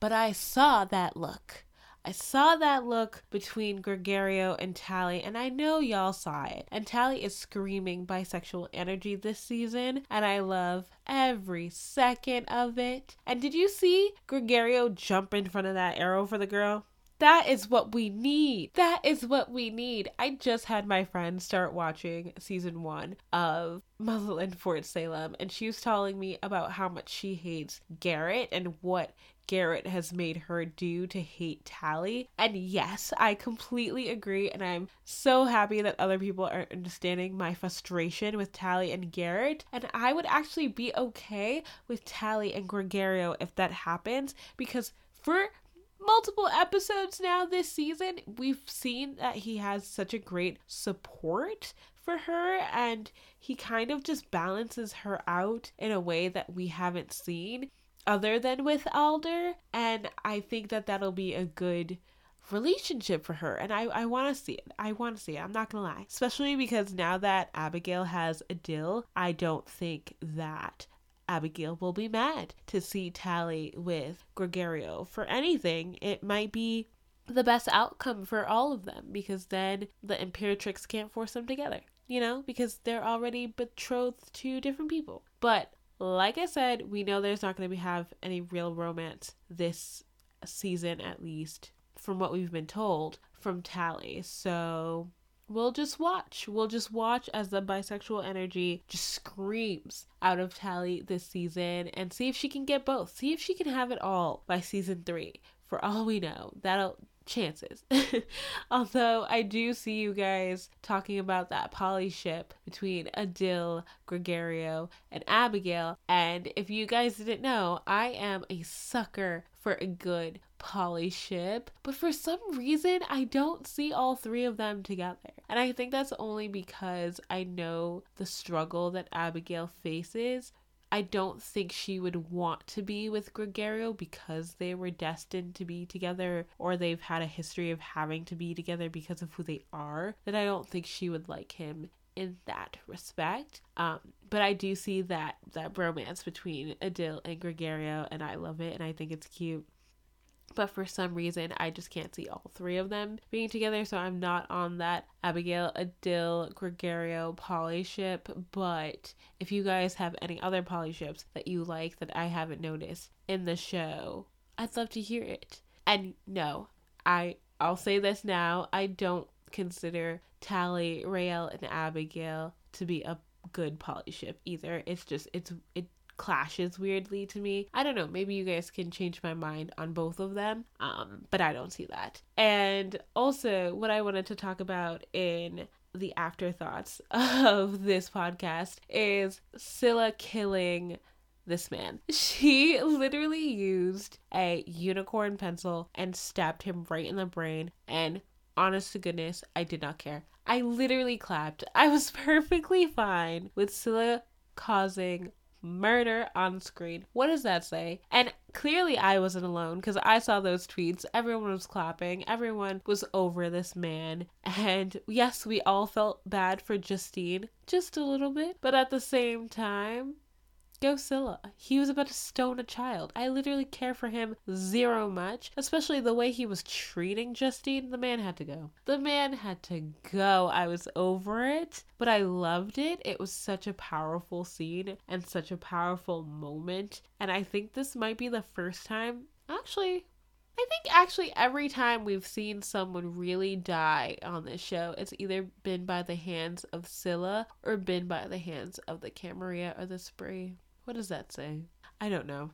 But I saw that look. I saw that look between Gregorio and Tally, and I know y'all saw it. And Tally is screaming bisexual energy this season, and I love every second of it. And did you see Gregorio jump in front of that arrow for the girl? That is what we need. That is what we need. I just had my friend start watching season one of Muzzle in Fort Salem, and she was telling me about how much she hates Garrett and what Garrett has made her do to hate Tally. And yes, I completely agree. And I'm so happy that other people are understanding my frustration with Tally and Garrett. And I would actually be okay with Tally and Gregorio if that happens because for multiple episodes now this season, we've seen that he has such a great support for her and he kind of just balances her out in a way that we haven't seen other than with Alder. And I think that that'll be a good relationship for her. And I, I want to see it. I want to see it. I'm not to lie. Especially because now that Abigail has Adil, I don't think that Abigail will be mad to see Tally with Gregorio. For anything, it might be the best outcome for all of them because then the Imperatrix can't force them together, you know, because they're already betrothed to different people. But like I said, we know there's not going to be have any real romance this season, at least from what we've been told from Tally. So we'll just watch. We'll just watch as the bisexual energy just screams out of Tally this season and see if she can get both. See if she can have it all by season three. For all we know, that'll chances. Although I do see you guys talking about that poly ship between Adil, Gregorio, and Abigail. And if you guys didn't know, I am a sucker for a good poly ship. But for some reason, I don't see all three of them together. And I think that's only because I know the struggle that Abigail faces I don't think she would want to be with Gregorio because they were destined to be together or they've had a history of having to be together because of who they are. That I don't think she would like him in that respect. Um, but I do see that that romance between Adil and Gregorio, and I love it, and I think it's cute but for some reason I just can't see all three of them being together, so I'm not on that Abigail, Adil, Gregorio, poly ship. But if you guys have any other poly ships that you like that I haven't noticed in the show, I'd love to hear it. And no, I I'll say this now, I don't consider Tally, Raelle, and Abigail to be a good poly ship either. It's just it's it clashes weirdly to me. I don't know, maybe you guys can change my mind on both of them, um, but I don't see that. And also, what I wanted to talk about in the afterthoughts of this podcast is Scylla killing this man. She literally used a unicorn pencil and stabbed him right in the brain. And honest to goodness, I did not care. I literally clapped. I was perfectly fine with Scylla causing murder on screen. What does that say? And clearly I wasn't alone because I saw those tweets. Everyone was clapping. Everyone was over this man. And yes, we all felt bad for Justine, just a little bit. But at the same time, Go Scylla. He was about to stone a child. I literally care for him zero much, especially the way he was treating Justine. The man had to go. The man had to go. I was over it, but I loved it. It was such a powerful scene and such a powerful moment. And I think this might be the first time, actually, I think actually every time we've seen someone really die on this show, it's either been by the hands of Scylla or been by the hands of the Camarilla or the Spree. What does that say? I don't know.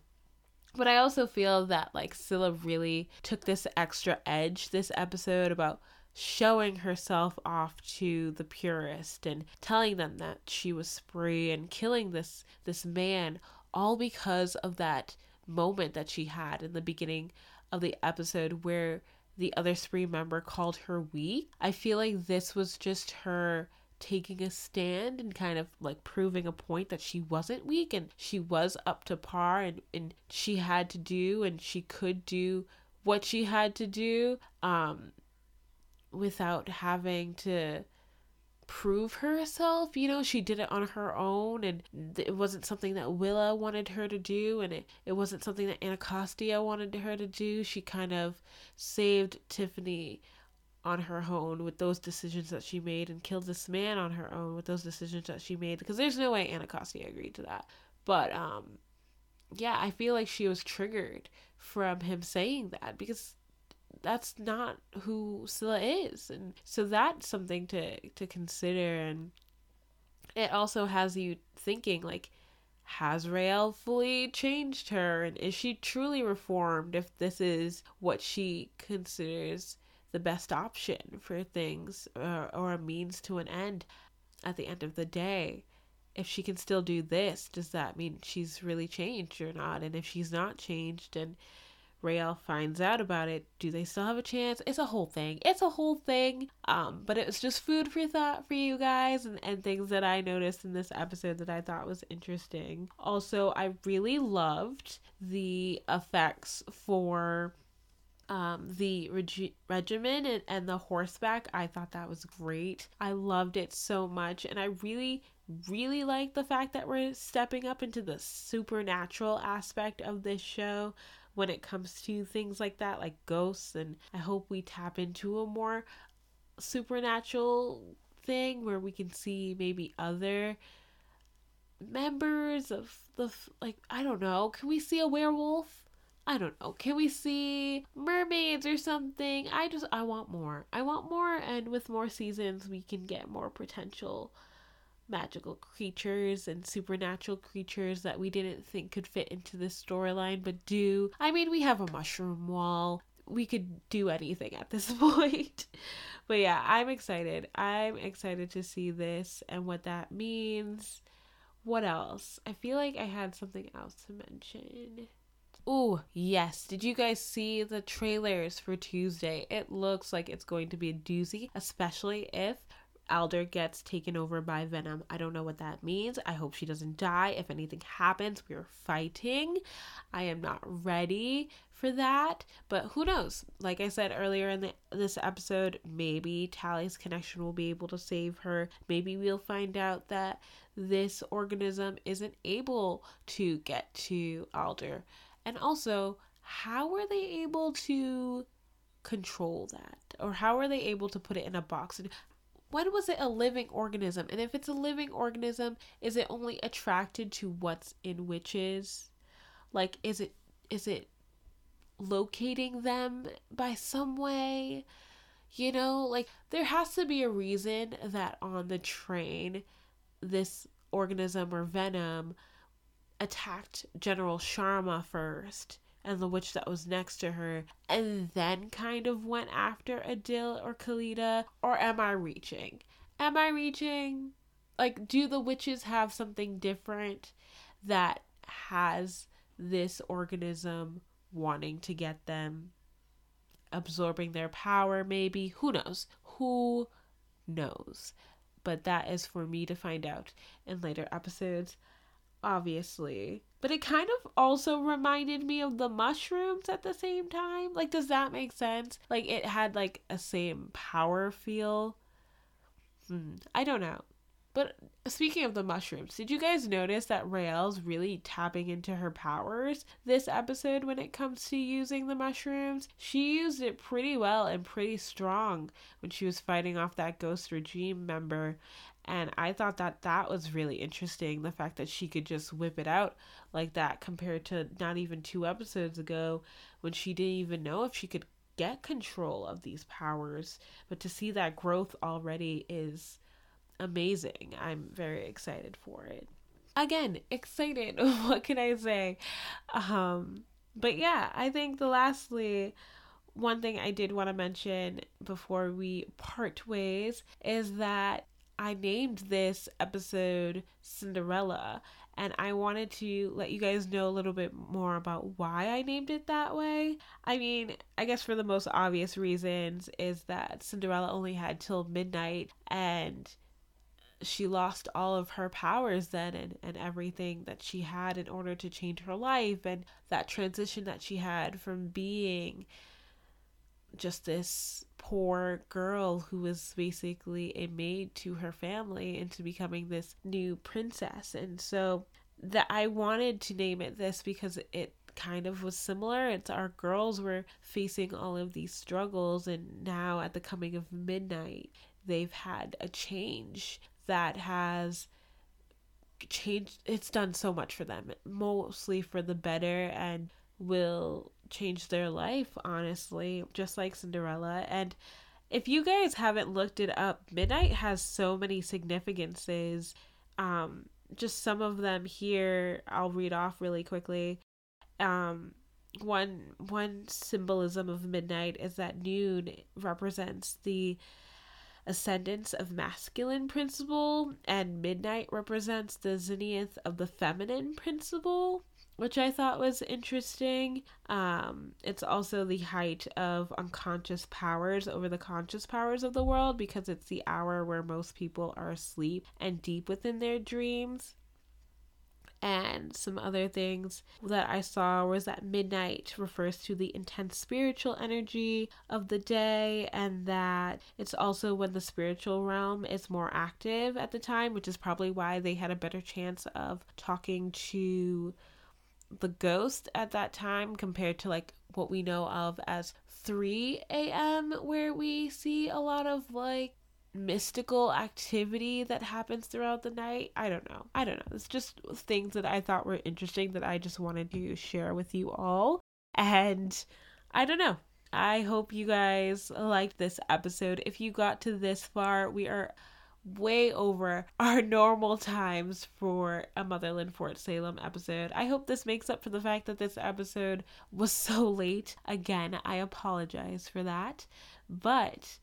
But I also feel that like Scylla really took this extra edge this episode about showing herself off to the purist and telling them that she was spree and killing this this man all because of that moment that she had in the beginning of the episode where the other spree member called her weak. I feel like this was just her taking a stand and kind of like proving a point that she wasn't weak and she was up to par and, and she had to do and she could do what she had to do um without having to prove herself. You know, she did it on her own, and it wasn't something that Willa wanted her to do, and it, it wasn't something that Anacostia wanted her to do. She kind of saved Tiffany on her own with those decisions that she made and killed this man on her own with those decisions that she made because there's no way Anacostia agreed to that. But um yeah, I feel like she was triggered from him saying that because that's not who Scylla is. And so that's something to to consider and it also has you thinking like has Raelle fully changed her and is she truly reformed if this is what she considers the best option for things or, or a means to an end at the end of the day if she can still do this does that mean she's really changed or not and if she's not changed and Raelle finds out about it, do they still have a chance? It's a whole thing. It's a whole thing. Um, but it was just food for thought for you guys and, and things that I noticed in this episode that I thought was interesting. Also, I really loved the effects for um, the regi- regimen and, and the horseback. I thought that was great. I loved it so much. And I really, really like the fact that we're stepping up into the supernatural aspect of this show when it comes to things like that, like ghosts. And I hope we tap into a more supernatural thing where we can see maybe other members of the like I don't know. Can we see a werewolf? I don't know. Can we see mermaids or something? I just I want more. I want more and with more seasons we can get more potential magical creatures and supernatural creatures that we didn't think could fit into this storyline but do. I mean, we have a mushroom wall. We could do anything at this point. but yeah, I'm excited. I'm excited to see this and what that means. What else? I feel like I had something else to mention. Oh, yes. Did you guys see the trailers for Tuesday? It looks like it's going to be a doozy, especially if Alder gets taken over by Venom. I don't know what that means. I hope she doesn't die. If anything happens, we're fighting. I am not ready for that, but who knows? Like I said earlier in the, this episode, maybe Tally's connection will be able to save her. Maybe we'll find out that this organism isn't able to get to Alder. And also, how were they able to control that? Or how are they able to put it in a box? And when was it a living organism? And if it's a living organism, is it only attracted to what's in witches? Like is it is it locating them by some way? You know, like there has to be a reason that on the train this organism or venom attacked General Sharma first and the witch that was next to her, and then kind of went after Adil or Kalita? Or am I reaching? Am I reaching? Like, do the witches have something different that has this organism wanting to get them? Absorbing their power, maybe? Who knows? Who knows? But that is for me to find out in later episodes obviously. But it kind of also reminded me of the mushrooms at the same time. Like, does that make sense? Like, it had like a same power feel. Hmm, I don't know. But speaking of the mushrooms, did you guys notice that Raelle's really tapping into her powers this episode when it comes to using the mushrooms? She used it pretty well and pretty strong when she was fighting off that ghost regime member. And I thought that that was really interesting the fact that she could just whip it out like that compared to not even two episodes ago when she didn't even know if she could get control of these powers. But to see that growth already is amazing. I'm very excited for it. Again, excited. what can I say? Um, but yeah, I think the lastly, one thing I did want to mention before we part ways is that I named this episode Cinderella, and I wanted to let you guys know a little bit more about why I named it that way. I mean, I guess for the most obvious reasons is that Cinderella only had till midnight and she lost all of her powers then and, and everything that she had in order to change her life and that transition that she had from being just this poor girl who was basically a maid to her family into becoming this new princess. And so that I wanted to name it this because it kind of was similar. It's our girls were facing all of these struggles and now at the coming of midnight they've had a change that has changed it's done so much for them mostly for the better and will changed their life, honestly, just like Cinderella. And if you guys haven't looked it up, midnight has so many significances. Um, just some of them here, I'll read off really quickly. Um, one one symbolism of midnight is that noon represents the ascendance of masculine principle and midnight represents the zenith of the feminine principle which i thought was interesting. Um, it's also the height of unconscious powers over the conscious powers of the world because it's the hour where most people are asleep and deep within their dreams. And some other things that I saw was that midnight refers to the intense spiritual energy of the day, and that it's also when the spiritual realm is more active at the time, which is probably why they had a better chance of talking to the ghost at that time compared to like what we know of as 3 a.m., where we see a lot of like mystical activity that happens throughout the night. I don't know. I don't know. It's just things that I thought were interesting that I just wanted to share with you all. And I don't know. I hope you guys liked this episode. If you got to this far, we are way over our normal times for a Motherland Fort Salem episode. I hope this makes up for the fact that this episode was so late. Again, I apologize for that. But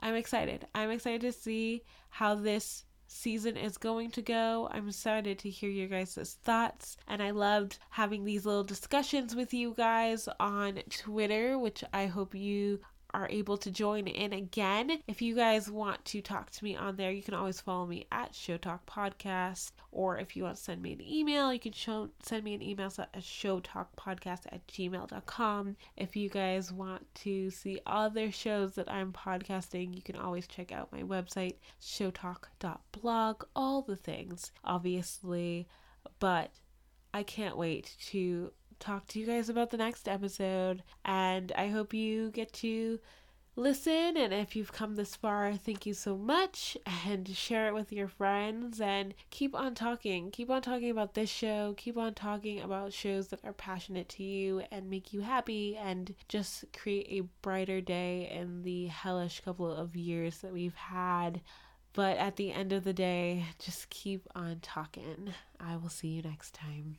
I'm excited. I'm excited to see how this season is going to go. I'm excited to hear your guys' thoughts. And I loved having these little discussions with you guys on Twitter, which I hope you are able to join in again. If you guys want to talk to me on there, you can always follow me at Show Talk Podcast. Or if you want to send me an email, you can show, send me an email at showtalkpodcast at gmail.com. If you guys want to see other shows that I'm podcasting, you can always check out my website, showtalk.blog, all the things, obviously. But I can't wait to talk to you guys about the next episode. And I hope you get to listen. And if you've come this far, thank you so much. And share it with your friends and keep on talking. Keep on talking about this show. Keep on talking about shows that are passionate to you and make you happy and just create a brighter day in the hellish couple of years that we've had. But at the end of the day, just keep on talking. I will see you next time.